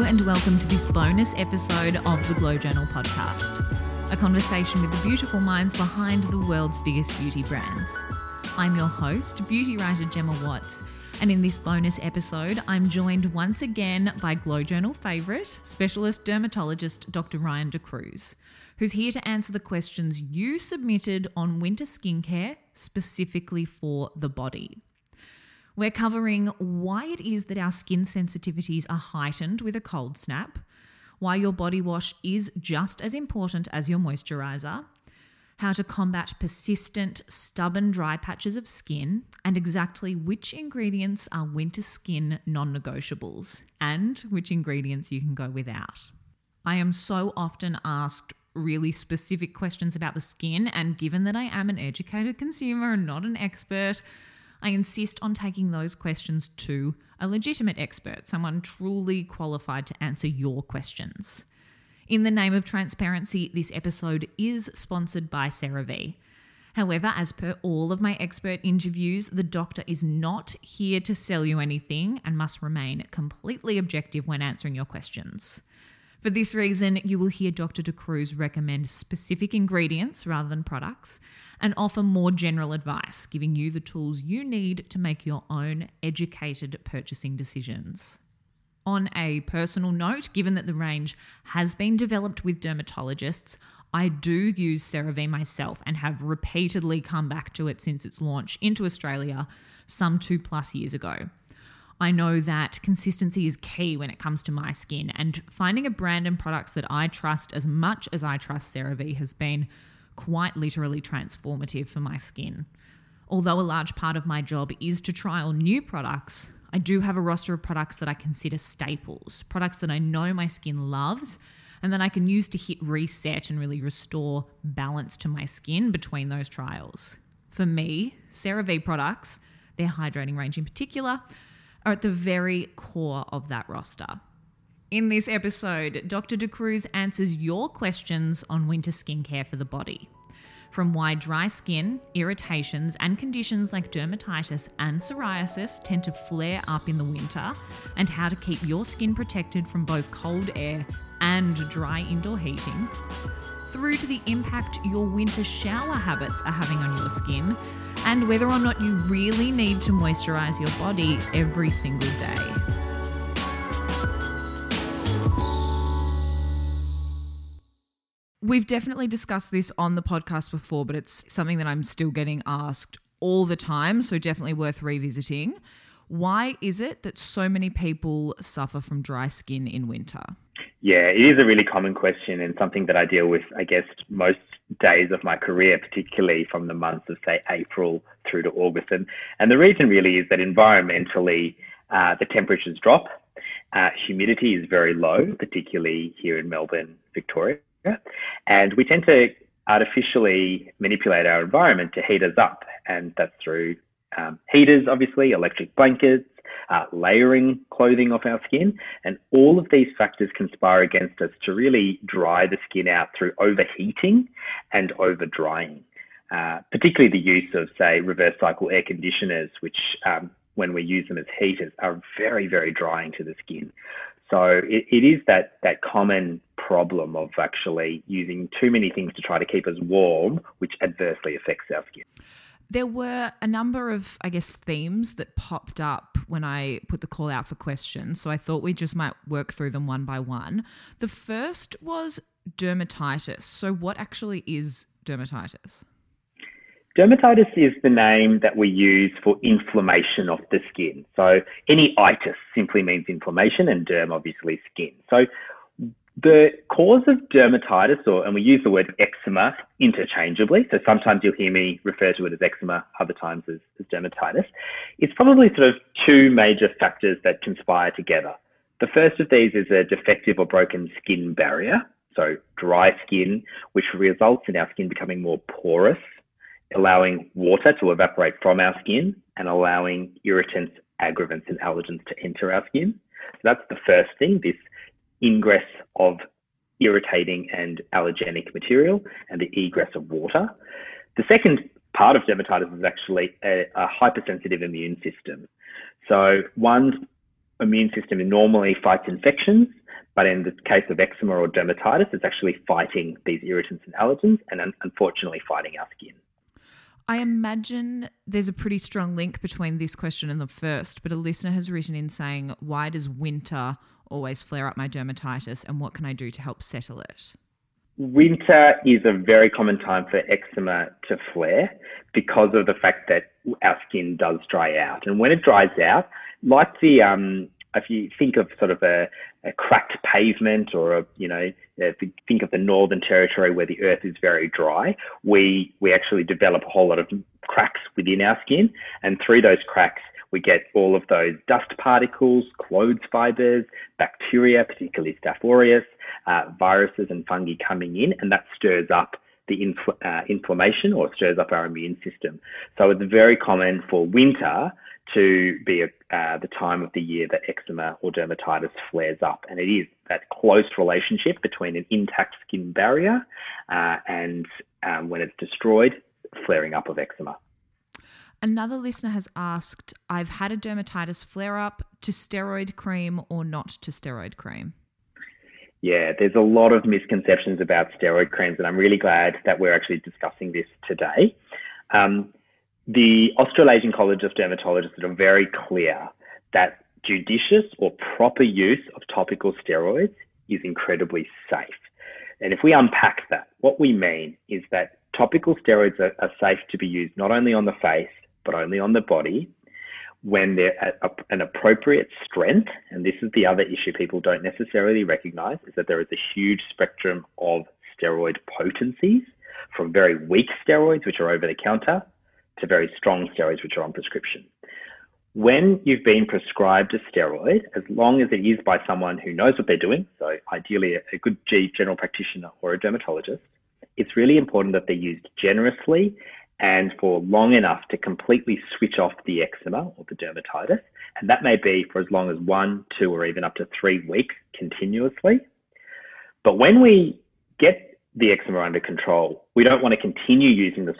And welcome to this bonus episode of the Glow Journal podcast, a conversation with the beautiful minds behind the world's biggest beauty brands. I'm your host, beauty writer Gemma Watts, and in this bonus episode, I'm joined once again by Glow Journal favourite, specialist dermatologist Dr. Ryan De Cruz, who's here to answer the questions you submitted on winter skincare specifically for the body. We're covering why it is that our skin sensitivities are heightened with a cold snap, why your body wash is just as important as your moisturizer, how to combat persistent, stubborn dry patches of skin, and exactly which ingredients are winter skin non negotiables, and which ingredients you can go without. I am so often asked really specific questions about the skin, and given that I am an educated consumer and not an expert, I insist on taking those questions to a legitimate expert, someone truly qualified to answer your questions. In the name of transparency, this episode is sponsored by CeraVe. However, as per all of my expert interviews, the doctor is not here to sell you anything and must remain completely objective when answering your questions. For this reason, you will hear Dr. De Cruz recommend specific ingredients rather than products and offer more general advice, giving you the tools you need to make your own educated purchasing decisions. On a personal note, given that the range has been developed with dermatologists, I do use CeraVe myself and have repeatedly come back to it since its launch into Australia some two plus years ago. I know that consistency is key when it comes to my skin, and finding a brand and products that I trust as much as I trust CeraVe has been quite literally transformative for my skin. Although a large part of my job is to trial new products, I do have a roster of products that I consider staples, products that I know my skin loves and that I can use to hit reset and really restore balance to my skin between those trials. For me, CeraVe products, their hydrating range in particular, are at the very core of that roster. In this episode, Dr. De Cruz answers your questions on winter skincare for the body. From why dry skin, irritations, and conditions like dermatitis and psoriasis tend to flare up in the winter, and how to keep your skin protected from both cold air and dry indoor heating, through to the impact your winter shower habits are having on your skin and whether or not you really need to moisturize your body every single day. We've definitely discussed this on the podcast before, but it's something that I'm still getting asked all the time, so definitely worth revisiting. Why is it that so many people suffer from dry skin in winter? Yeah, it is a really common question and something that I deal with, I guess, most days of my career, particularly from the months of, say, April through to August. And, and the reason really is that environmentally, uh, the temperatures drop. Uh, humidity is very low, particularly here in Melbourne, Victoria. And we tend to artificially manipulate our environment to heat us up. And that's through um, heaters, obviously, electric blankets, uh, layering clothing off our skin. And all of these factors conspire against us to really dry the skin out through overheating and over drying. Uh, particularly the use of, say, reverse cycle air conditioners, which, um, when we use them as heaters, are very, very drying to the skin. So it, it is that, that common problem of actually using too many things to try to keep us warm, which adversely affects our skin. There were a number of, I guess, themes that popped up when I put the call out for questions. So I thought we just might work through them one by one. The first was dermatitis. So, what actually is dermatitis? Dermatitis is the name that we use for inflammation of the skin. So, any itis simply means inflammation, and derm obviously skin. So, the cause of dermatitis, or and we use the word eczema interchangeably, so sometimes you'll hear me refer to it as eczema, other times as, as dermatitis. It's probably sort of two major factors that conspire together. The first of these is a defective or broken skin barrier, so dry skin, which results in our skin becoming more porous, allowing water to evaporate from our skin and allowing irritants, aggravants, and allergens to enter our skin. So that's the first thing, this ingress of irritating and allergenic material and the egress of water. The second part of dermatitis is actually a, a hypersensitive immune system. So one's immune system normally fights infections, But in the case of eczema or dermatitis, it's actually fighting these irritants and allergens and unfortunately fighting our skin. I imagine there's a pretty strong link between this question and the first, but a listener has written in saying, Why does winter always flare up my dermatitis and what can I do to help settle it? Winter is a very common time for eczema to flare because of the fact that our skin does dry out. And when it dries out, like the um, if you think of sort of a, a cracked pavement or a, you know, if you think of the Northern Territory where the earth is very dry, we, we actually develop a whole lot of cracks within our skin. And through those cracks, we get all of those dust particles, clothes fibers, bacteria, particularly Staph aureus, uh, viruses and fungi coming in, and that stirs up the uh, inflammation or stirs up our immune system. So it's very common for winter to be a, uh, the time of the year that eczema or dermatitis flares up. And it is that close relationship between an intact skin barrier uh, and um, when it's destroyed, flaring up of eczema. Another listener has asked I've had a dermatitis flare up to steroid cream or not to steroid cream. Yeah, there's a lot of misconceptions about steroid creams, and I'm really glad that we're actually discussing this today. Um, the Australasian College of Dermatologists are very clear that judicious or proper use of topical steroids is incredibly safe. And if we unpack that, what we mean is that topical steroids are, are safe to be used not only on the face, but only on the body when they're at a, an appropriate strength. And this is the other issue people don't necessarily recognize is that there is a huge spectrum of steroid potencies from very weak steroids, which are over the counter, to very strong steroids, which are on prescription. When you've been prescribed a steroid, as long as it is by someone who knows what they're doing, so ideally a, good general practitioner or a dermatologist, it's really important that they're used generously and for long enough to completely switch off the eczema or the dermatitis. And that may be for as long as one, two, or even up to three weeks continuously. But when we get the eczema under control. We don't want to continue using the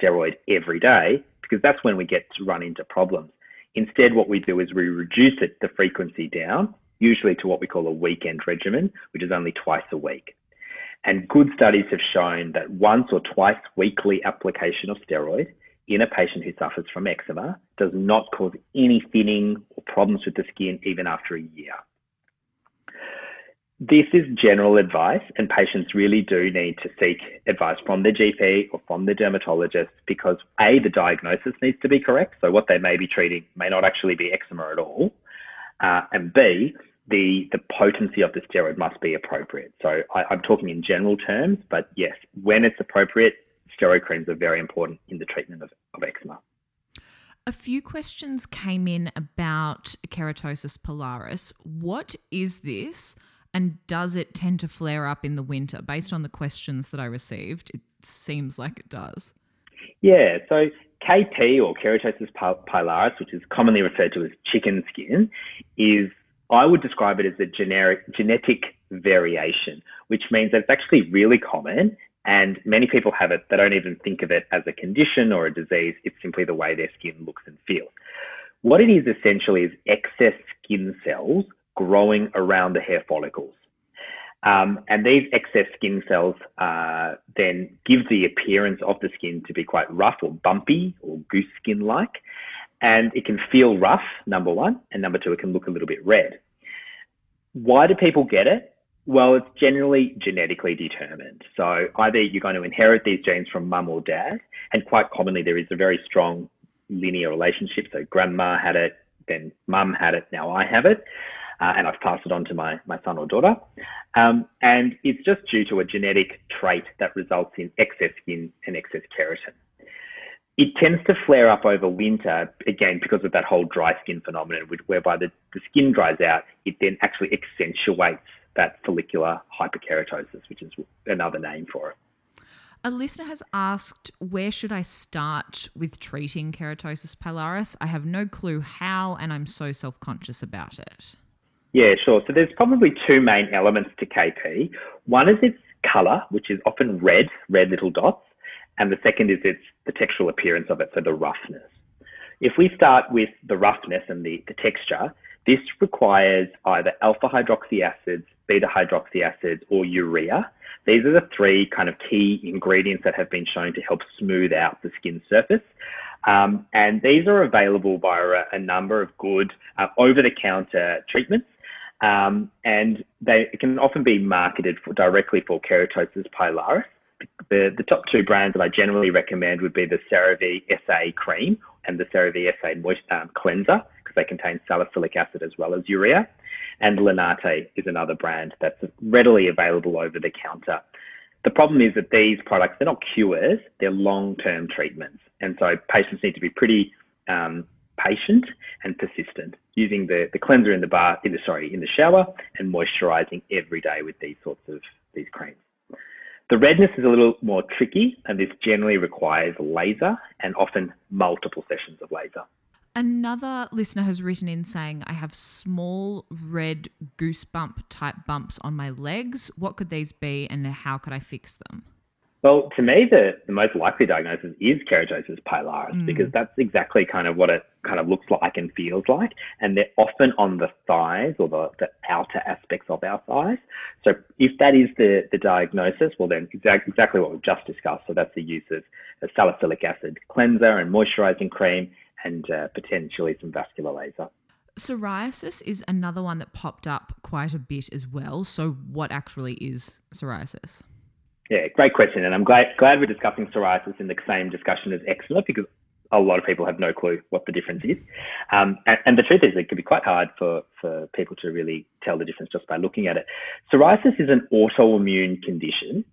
steroid every day because that's when we get to run into problems. Instead, what we do is we reduce it, the frequency down, usually to what we call a weekend regimen, which is only twice a week. And good studies have shown that once or twice weekly application of steroid in a patient who suffers from eczema does not cause any thinning or problems with the skin even after a year. This is general advice, and patients really do need to seek advice from their GP or from their dermatologist because A, the diagnosis needs to be correct. So, what they may be treating may not actually be eczema at all. Uh, and B, the, the potency of the steroid must be appropriate. So, I, I'm talking in general terms, but yes, when it's appropriate, steroid creams are very important in the treatment of, of eczema. A few questions came in about keratosis pilaris. What is this? And does it tend to flare up in the winter? Based on the questions that I received, it seems like it does. Yeah, so KP or keratosis pilaris, which is commonly referred to as chicken skin, is I would describe it as a generic genetic variation, which means that it's actually really common and many people have it. They don't even think of it as a condition or a disease. It's simply the way their skin looks and feels. What it is essentially is excess skin cells growing around the hair follicles. Um, and these excess skin cells uh, then give the appearance of the skin to be quite rough or bumpy or goose skin like. And it can feel rough, number one. And number two, it can look a little bit red. Why do people get it? Well, it's generally genetically determined. So either you're going to inherit these genes from mum or dad, and quite commonly there is a very strong linear relationship. So grandma had it, then mum had it, now I have it uh, and I've passed it on to my, my son or daughter. Um, and it's just due to a genetic trait that results in excess skin and excess keratin. It tends to flare up over winter, again, because of that whole dry skin phenomenon, which, whereby the, the skin dries out, it then actually accentuates that follicular hyperkeratosis, which is another name for it. A listener has asked, where should I start with treating keratosis pilaris? I have no clue how, and I'm so self conscious about it. Yeah, sure. So there's probably two main elements to KP. One is its color, which is often red, red little dots, and the second is its the textual appearance of it, so the roughness. If we start with the roughness and the, the texture, this requires either alpha hydroxy acids beta hydroxy acids, or urea. These are the three kind of key ingredients that have been shown to help smooth out the skin surface. Um, and these are available via a, a number of good uh, over the counter treatments. Um, and they can often be marketed for, directly for keratosis pilaris. The, the top two brands that I generally recommend would be the CeraVe SA cream and the CeraVe SA moist, um, cleanser because they contain salicylic acid as well as urea. And Linate is another brand that's readily available over the counter. The problem is that these products, they're not cures, they're long-term treatments. And so patients need to be pretty um, patient and persistent using the, the cleanser in the bath, sorry, in the shower and moisturizing every day with these sorts of these creams. The redness is a little more tricky and this generally requires laser and often multiple sessions of laser. Another listener has written in saying, I have small red goosebump type bumps on my legs. What could these be and how could I fix them? Well, to me, the, the most likely diagnosis is keratosis pilaris mm. because that's exactly kind of what it kind of looks like and feels like. And they're often on the thighs or the, the outer aspects of our thighs. So if that is the, the diagnosis, well, then exactly, exactly what we've just discussed. So that's the use of a salicylic acid cleanser and moisturizing cream and uh, potentially some vascular laser. Psoriasis is another one that popped up quite a bit as well. So, what actually is psoriasis? Yeah, great question. And I'm glad, glad we're discussing psoriasis in the same discussion as eczema because a lot of people have no clue what the difference is. Um, and, and, the truth is, it can be quite hard for, for people to really tell the difference just by looking at it. Psoriasis is an autoimmune condition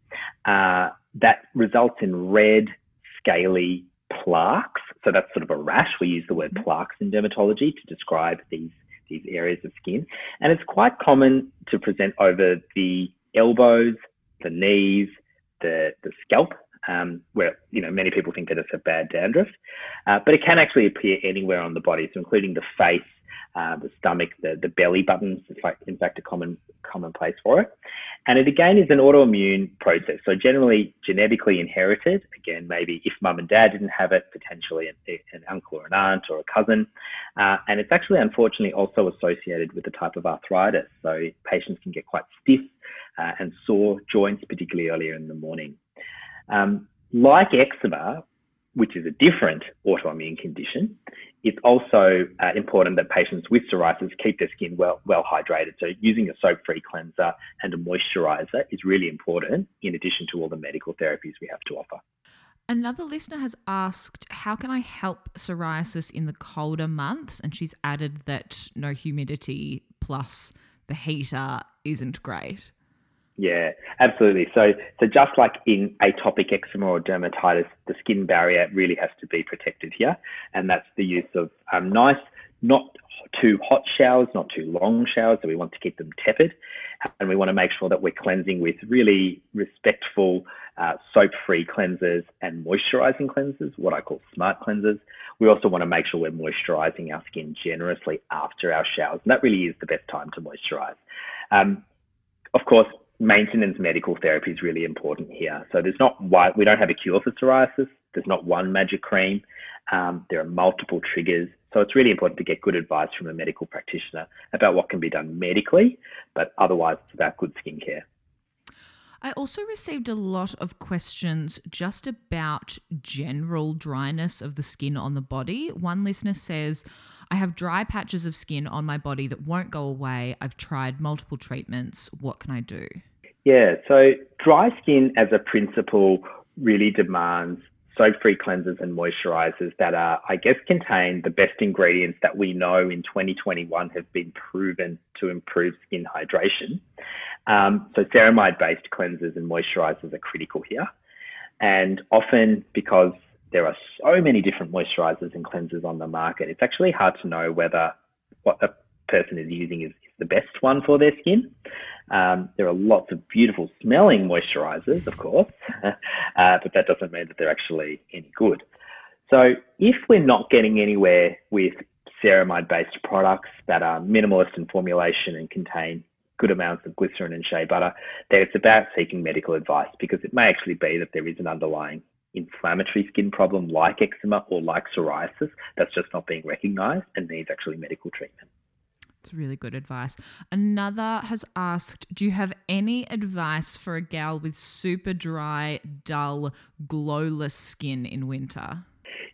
uh, that results in red, scaly plaques. So that's sort of a rash. We use the word mm-hmm. plaques in dermatology to describe these, these areas of skin. And it's quite common to present over the elbows, the knees, the, the scalp, um, where you know many people think that it's a bad dandruff, uh, but it can actually appear anywhere on the body, so including the face, uh, the stomach, the, the belly buttons. It's like, in fact, a common common place for it. And it again is an autoimmune process. So generally genetically inherited. Again, maybe if mum and dad didn't have it, potentially an, an uncle or an aunt or a cousin. Uh, and it's actually unfortunately also associated with the type of arthritis. So patients can get quite stiff uh, and sore joints, particularly earlier in the morning. Um, like eczema, which is a different autoimmune condition, it's also uh, important that patients with psoriasis keep their skin well, well hydrated. So using a soap-free cleanser and a moisturizer is really important in addition to all the medical therapies we have to offer. Another listener has asked, How can I help psoriasis in the colder months? And she's added that no humidity plus the heater isn't great. Yeah, absolutely. So, so just like in atopic eczema or dermatitis, the skin barrier really has to be protected here, and that's the use of um, nice, not too hot showers, not too long showers. So we want to keep them tepid, and we want to make sure that we're cleansing with really respectful, uh, soap-free cleansers and moisturizing cleansers, what I call smart cleansers. We also want to make sure we're moisturizing our skin generously after our showers, and that really is the best time to moisturize. Um, of course, maintenance medical therapy is really important here. So there's not why we don't have a cure for psoriasis. There's not one magic cream. Um, there are multiple triggers. So it's really important to get good advice from a medical practitioner about what can be done medically, but otherwise it's about good skincare. I also received a lot of questions just about general dryness of the skin on the body. One listener says, I have dry patches of skin on my body that won't go away. I've tried multiple treatments. What can I do? Yeah, so dry skin as a principle really demands soap free cleansers and moisturizers that are, I guess, contain the best ingredients that we know in 2021 have been proven to improve skin hydration. Um, so, ceramide based cleansers and moisturizers are critical here. And often, because there are so many different moisturizers and cleansers on the market, it's actually hard to know whether what a person is using is, is the best one for their skin. Um, there are lots of beautiful smelling moisturizers, of course, uh, but that doesn't mean that they're actually any good. So if we're not getting anywhere with ceramide based products that are minimalist in formulation and contain good amounts of glycerin and shea butter, then it's about seeking medical advice because it may actually be that there is an underlying inflammatory skin problem like eczema or like psoriasis that's just not being recognized and needs actually medical treatment. It's really good advice. Another has asked Do you have any advice for a gal with super dry, dull, glowless skin in winter?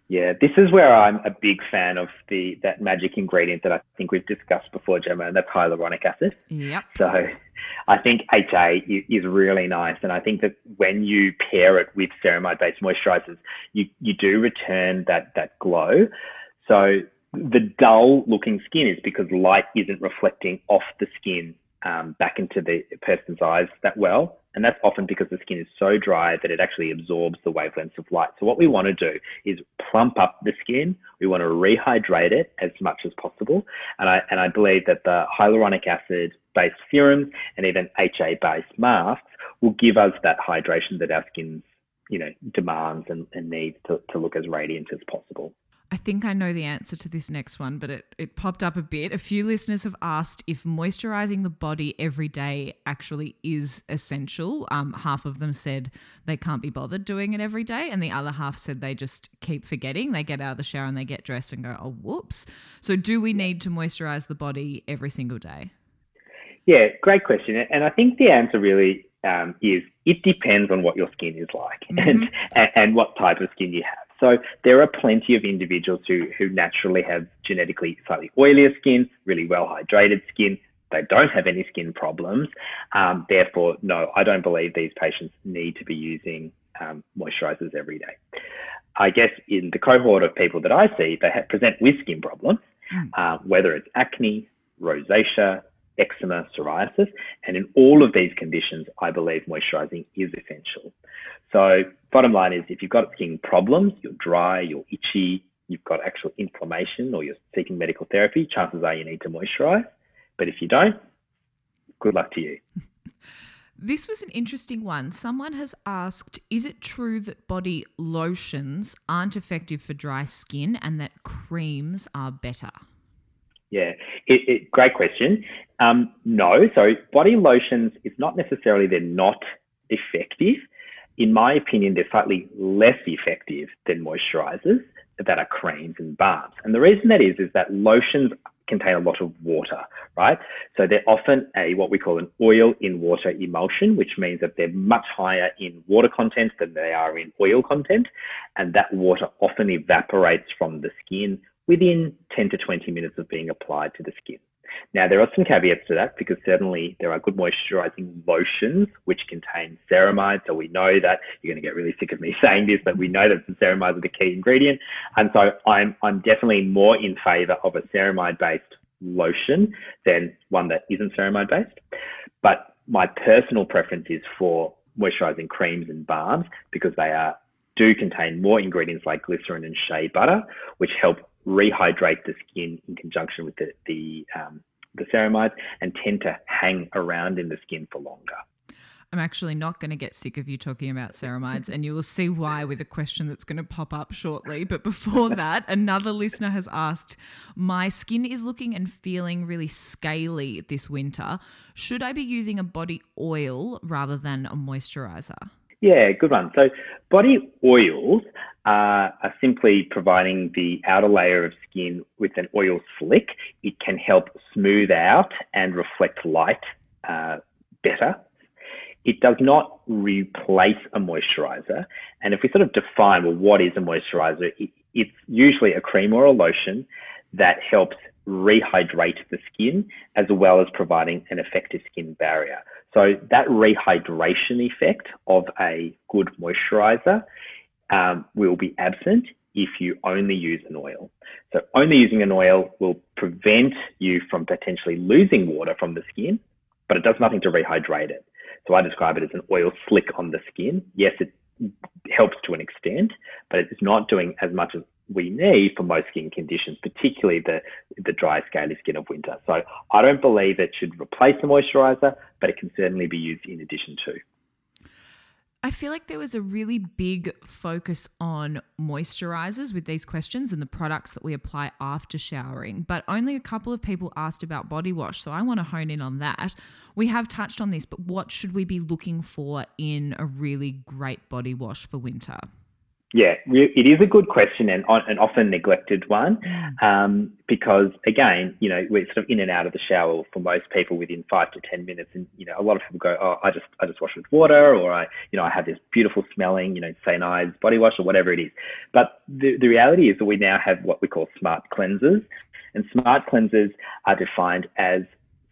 Yeah, this is where I'm a big fan of the that magic ingredient that I think we've discussed before, Gemma, and that's hyaluronic acid. Yep. So I think HA is really nice. And I think that when you pair it with ceramide based moisturizers, you, you do return that, that glow. So the dull looking skin is because light isn't reflecting off the skin um, back into the person's eyes that well. And that's often because the skin is so dry that it actually absorbs the wavelengths of light. So what we want to do is plump up the skin. We want to rehydrate it as much as possible. And I, and I believe that the hyaluronic acid based serums and even HA based masks will give us that hydration that our skin, you know, demands and, and needs to, to look as radiant as possible. I think I know the answer to this next one, but it, it popped up a bit. A few listeners have asked if moisturizing the body every day actually is essential. Um, half of them said they can't be bothered doing it every day, and the other half said they just keep forgetting. They get out of the shower and they get dressed and go, oh, whoops. So, do we need to moisturize the body every single day? Yeah, great question. And I think the answer really um, is it depends on what your skin is like mm-hmm. and, and, and what type of skin you have. So there are plenty of individuals who, who naturally have genetically slightly oilier skin, really well hydrated skin. They don't have any skin problems. Um, therefore, no, I don't believe these patients need to be using um, moisturizers every day. I guess in the cohort of people that I see, they have, present with skin problems, mm. uh, whether it's acne, rosacea, eczema, psoriasis. And in all of these conditions, I believe moisturizing is essential. So, bottom line is if you've got skin problems, you're dry, you're itchy, you've got actual inflammation, or you're seeking medical therapy, chances are you need to moisturize. But if you don't, good luck to you. This was an interesting one. Someone has asked Is it true that body lotions aren't effective for dry skin and that creams are better? Yeah, it, it, great question. Um, no, so body lotions is not necessarily they're not effective. In my opinion, they're slightly less effective than moisturizers that are creams and balms. And the reason that is is that lotions contain a lot of water, right? So they're often a what we call an oil in water emulsion, which means that they're much higher in water content than they are in oil content, and that water often evaporates from the skin within 10 to 20 minutes of being applied to the skin. Now, there are some caveats to that because certainly there are good moisturizing lotions which contain ceramide. So we know that you're going to get really sick of me saying this, but we know that the ceramide is the key ingredient. And so I'm, I'm definitely more in favor of a ceramide based lotion than one that isn't ceramide based. But my personal preference is for moisturizing creams and balms because they are do contain more ingredients like glycerin and shea butter, which help rehydrate the skin in conjunction with the the, um, the ceramides and tend to hang around in the skin for longer. I'm actually not going to get sick of you talking about ceramides, and you will see why with a question that's going to pop up shortly. But before that, another listener has asked My skin is looking and feeling really scaly this winter. Should I be using a body oil rather than a moisturizer? Yeah, good one. So, body oils are, are simply providing the outer layer of skin with an oil slick. It can help smooth out and reflect light uh, better. It does not replace a moisturizer. And if we sort of define, well, what is a moisturizer? It, it's usually a cream or a lotion that helps rehydrate the skin as well as providing an effective skin barrier. So that rehydration effect of a good moisturizer um, will be absent if you only use an oil. So only using an oil will prevent you from potentially losing water from the skin, but it does nothing to rehydrate it. So I describe it as an oil slick on the skin. Yes, it helps to an extent, but it's not doing as much as we need for most skin conditions, particularly the, the dry, scaly skin of winter. So I don't believe it should replace the moisturizer, but it can certainly be used in addition to. I feel like there was a really big focus on moisturizers with these questions and the products that we apply after showering, but only a couple of people asked about body wash. So I want to hone in on that. We have touched on this, but what should we be looking for in a really great body wash for winter? Yeah, it is a good question and an often neglected one mm. um, because, again, you know, we're sort of in and out of the shower for most people within five to ten minutes, and you know, a lot of people go, "Oh, I just I just wash with water," or I, you know, I have this beautiful smelling, you know, St. Ives body wash or whatever it is. But the the reality is that we now have what we call smart cleansers, and smart cleansers are defined as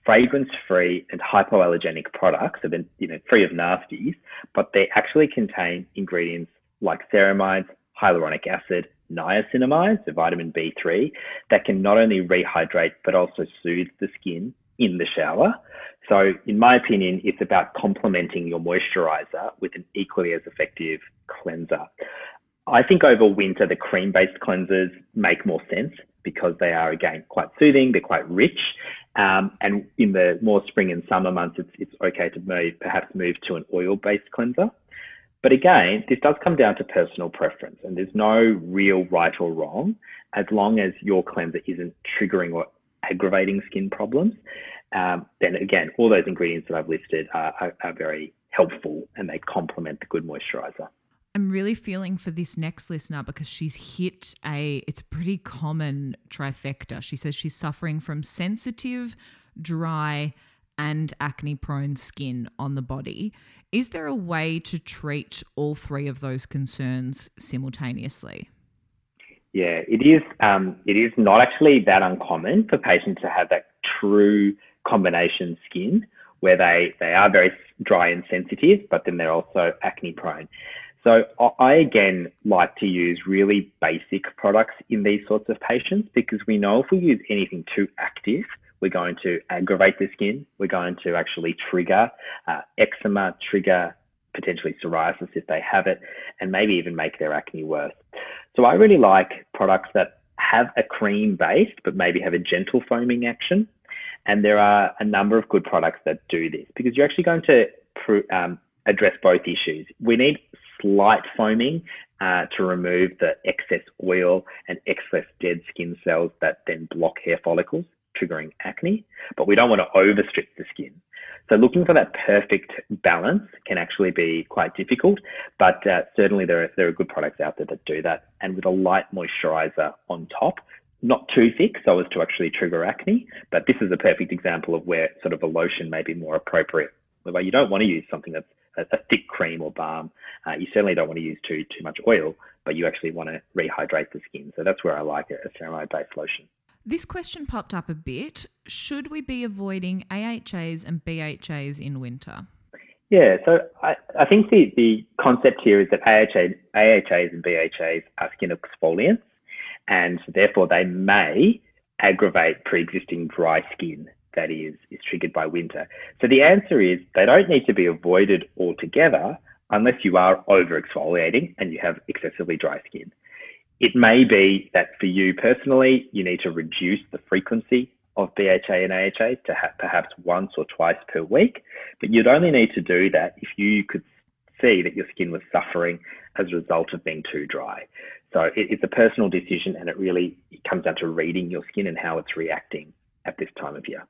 fragrance-free and hypoallergenic products, so then you know, free of nasties, but they actually contain ingredients like ceramides, hyaluronic acid, niacinamide, so vitamin B3, that can not only rehydrate but also soothe the skin in the shower. So, in my opinion, it's about complementing your moisturizer with an equally as effective cleanser. I think over winter, the cream based cleansers make more sense because they are, again, quite soothing, they're quite rich. Um, and in the more spring and summer months, it's, it's okay to move, perhaps move to an oil based cleanser. But again, this does come down to personal preference, and there's no real right or wrong as long as your cleanser isn't triggering or aggravating skin problems. Um, then again, all those ingredients that I've listed are, are, are very helpful and they complement the good moisturizer. I'm really feeling for this next listener because she's hit a it's a pretty common trifecta. She says she's suffering from sensitive, dry, and acne prone skin on the body. Is there a way to treat all three of those concerns simultaneously? Yeah, it is. Um, it is not actually that uncommon for patients to have that true combination skin where they, they are very dry and sensitive, but then they're also acne prone. So I again like to use really basic products in these sorts of patients because we know if we use anything too active, we're going to aggravate the skin. We're going to actually trigger uh, eczema, trigger potentially psoriasis if they have it, and maybe even make their acne worse. So I really like products that have a cream base, but maybe have a gentle foaming action. And there are a number of good products that do this because you're actually going to um, address both issues. We need slight foaming uh, to remove the excess oil and excess dead skin cells that then block hair follicles triggering acne, but we don't want to overstrip the skin. So looking for that perfect balance can actually be quite difficult, but uh, certainly there are, there are good products out there that do that. And with a light moisturizer on top, not too thick so as to actually trigger acne, but this is a perfect example of where sort of a lotion may be more appropriate. Whereby you don't want to use something that's a, thick cream or balm. Uh, you certainly don't want to use too too much oil, but you actually want to rehydrate the skin. So that's where I like a, a ceramide-based lotion. This question popped up a bit. Should we be avoiding AHAs and BHAs in winter? Yeah, so I, I think the, the concept here is that AHA, AHAs and BHAs are skin exfoliants, and therefore they may aggravate pre-existing dry skin that is, is triggered by winter. So the answer is they don't need to be avoided altogether unless you are over exfoliating and you have excessively dry skin. It may be that for you personally, you need to reduce the frequency of BHA and AHA to ha- perhaps once or twice per week, but you'd only need to do that if you could see that your skin was suffering as a result of being too dry. So it, it's a personal decision, and it really it comes down to reading your skin and how it's reacting at this time of year.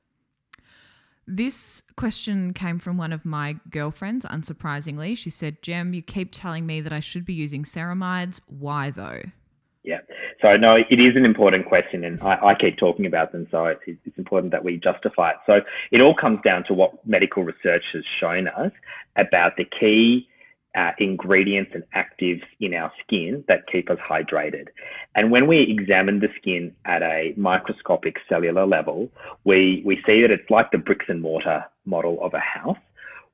This question came from one of my girlfriends, unsurprisingly. She said, Jem, you keep telling me that I should be using ceramides. Why though? Yeah. So no, it is an important question, and I, I keep talking about them. So it's, it's, important that we justify it. So it all comes down to what medical research has shown us about the key uh, ingredients and actives in our skin that keep us hydrated. And when we examine the skin at a microscopic cellular level, we we see that it's like the bricks and mortar model of a house,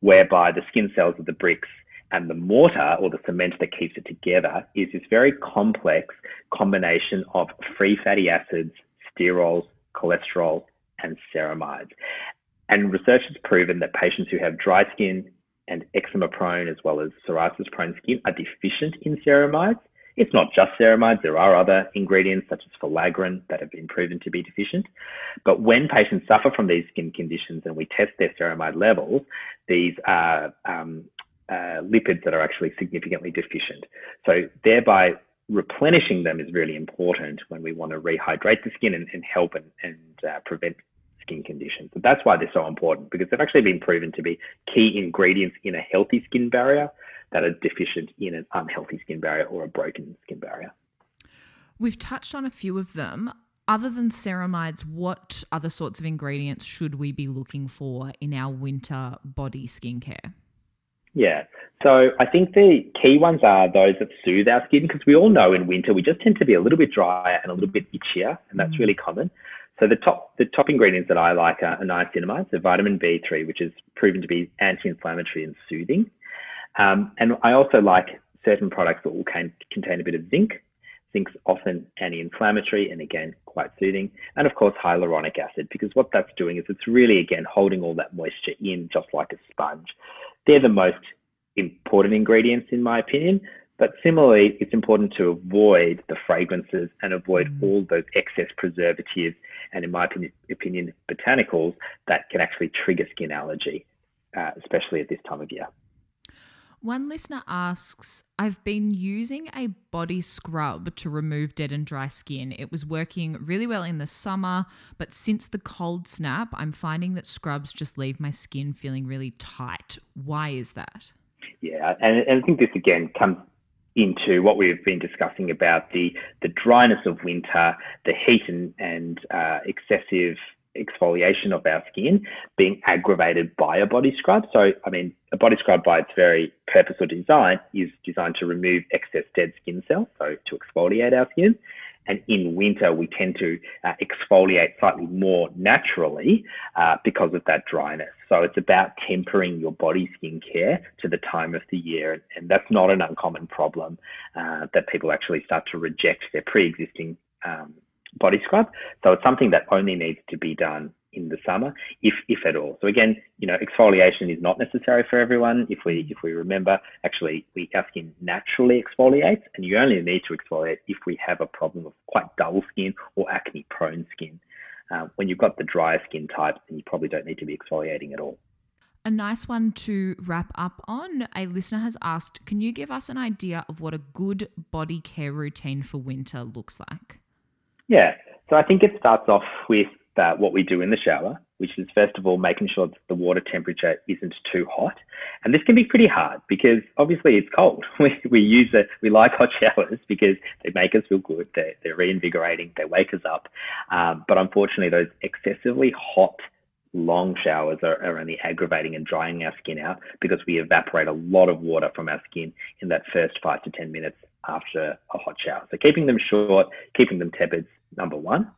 whereby the skin cells are the bricks and the mortar or the cement that keeps it together is this very complex combination of free fatty acids, sterols, cholesterol, and ceramides. And research has proven that patients who have dry skin and eczema prone as well as psoriasis prone skin are deficient in ceramides. It's not just ceramides, there are other ingredients such as filaggrin that have been proven to be deficient. But when patients suffer from these skin conditions and we test their ceramide levels, these are um, uh, lipids that are actually significantly deficient. So thereby replenishing them is really important when we want to rehydrate the skin and, and help and, and uh, prevent skin conditions. So that's why they're so important because they've actually been proven to be key ingredients in a healthy skin barrier. that are deficient in an unhealthy skin barrier or a broken skin barrier. We've touched on a few of them. Other than ceramides, what other sorts of ingredients should we be looking for in our winter body skincare? Yeah. So I think the key ones are those that soothe our skin because we all know in winter we just tend to be a little bit drier and a little bit itchier, and that's mm. really common. So the top the top ingredients that I like are niacinamide, so vitamin B3, which is proven to be anti-inflammatory and soothing. Um, and I also like certain products that will can, contain a bit of zinc. Zinc's often anti-inflammatory and again quite soothing. And of course hyaluronic acid, because what that's doing is it's really again holding all that moisture in just like a sponge. They're the most important ingredients in my opinion. But similarly, it's important to avoid the fragrances and avoid mm. all those excess preservatives and, in my opinion, botanicals that can actually trigger skin allergy, uh, especially at this time of year. One listener asks I've been using a body scrub to remove dead and dry skin. It was working really well in the summer, but since the cold snap, I'm finding that scrubs just leave my skin feeling really tight. Why is that? Yeah, and, and I think this again comes into what we've been discussing about the the dryness of winter, the heat and, and uh, excessive exfoliation of our skin being aggravated by a body scrub. So, I mean, a body scrub by its very purpose or design is designed to remove excess dead skin cells, so to exfoliate our skin. And in winter, we tend to uh, exfoliate slightly more naturally uh, because of that dryness. So it's about tempering your body skincare to the time of the year. And that's not an uncommon problem uh, that people actually start to reject their pre existing um, body scrub. So it's something that only needs to be done in the summer, if if at all. So again, you know, exfoliation is not necessary for everyone. If we if we remember, actually, we our skin naturally exfoliates, and you only need to exfoliate if we have a problem of quite dull skin or acne prone skin. Uh, when you've got the drier skin types, then you probably don't need to be exfoliating at all. A nice one to wrap up on. A listener has asked, can you give us an idea of what a good body care routine for winter looks like? Yeah. So I think it starts off with uh, what we do in the shower, which is first of all making sure that the water temperature isn't too hot. And this can be pretty hard because obviously it's cold. We, we use it, we like hot showers because they make us feel good, they're, they're reinvigorating, they wake us up. Um, but unfortunately, those excessively hot, long showers are, are only aggravating and drying our skin out because we evaporate a lot of water from our skin in that first five to 10 minutes after a hot shower. So keeping them short, keeping them tepid, number one.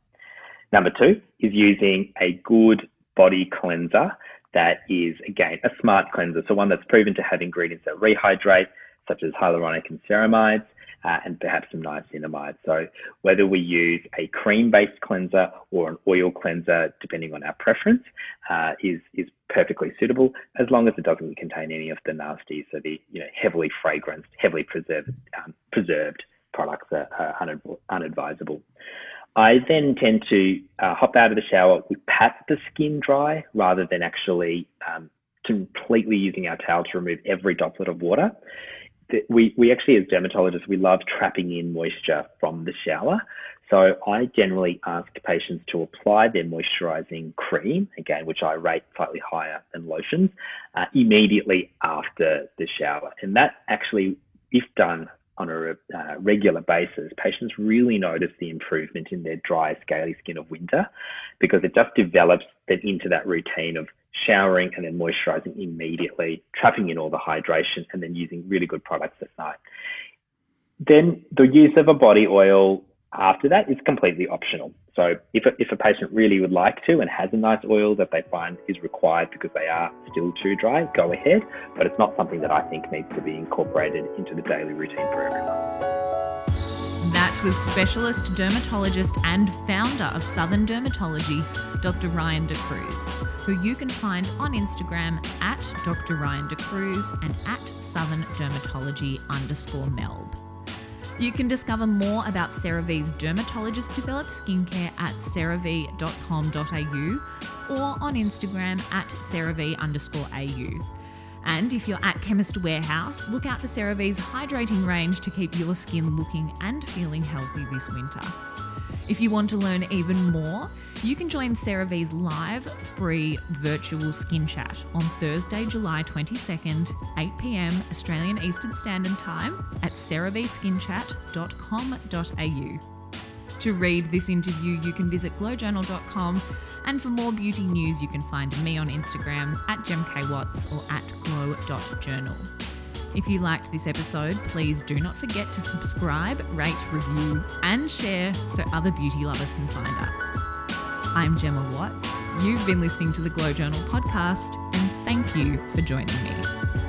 Number two is using a good body cleanser that is, again, a smart cleanser. So one that's proven to have ingredients that rehydrate, such as hyaluronic and ceramides, uh, and perhaps some niacinamide. So whether we use a cream-based cleanser or an oil cleanser, depending on our preference, uh, is is perfectly suitable as long as it doesn't contain any of the nasties. So the you know heavily fragranced, heavily preserved um, preserved products are, are unadvisable. I then tend to uh, hop out of the shower, we pat the skin dry rather than actually um, completely using our towel to remove every droplet of water. We, we actually, as dermatologists, we love trapping in moisture from the shower. So I generally ask patients to apply their moisturizing cream, again, which I rate slightly higher than lotions, uh, immediately after the shower. And that actually, if done on a uh, regular basis, patients really notice the improvement in their dry, scaly skin of winter because it just develops them into that routine of showering and then moisturizing immediately, trapping in all the hydration, and then using really good products at night. Then the use of a body oil after that is completely optional. So if a, if a patient really would like to and has a nice oil that they find is required because they are still too dry, go ahead. But it's not something that I think needs to be incorporated into the daily routine for everyone. That was specialist dermatologist and founder of Southern Dermatology, Dr. Ryan De Cruz, who you can find on Instagram at Dr. Ryan De Cruz and at Southern Dermatology underscore Melb. You can discover more about CeraVe's dermatologist developed skincare at cerave.com.au or on Instagram at cerave underscore au. And if you're at Chemist Warehouse, look out for CeraVe's hydrating range to keep your skin looking and feeling healthy this winter. If you want to learn even more, you can join CeraVe's live free virtual skin chat on Thursday, July 22nd, 8 pm Australian Eastern Standard Time at ceraveskinchat.com.au. To read this interview, you can visit glowjournal.com, and for more beauty news, you can find me on Instagram at gemkwatts or at glow.journal. If you liked this episode, please do not forget to subscribe, rate, review, and share so other beauty lovers can find us. I'm Gemma Watts. You've been listening to the Glow Journal podcast, and thank you for joining me.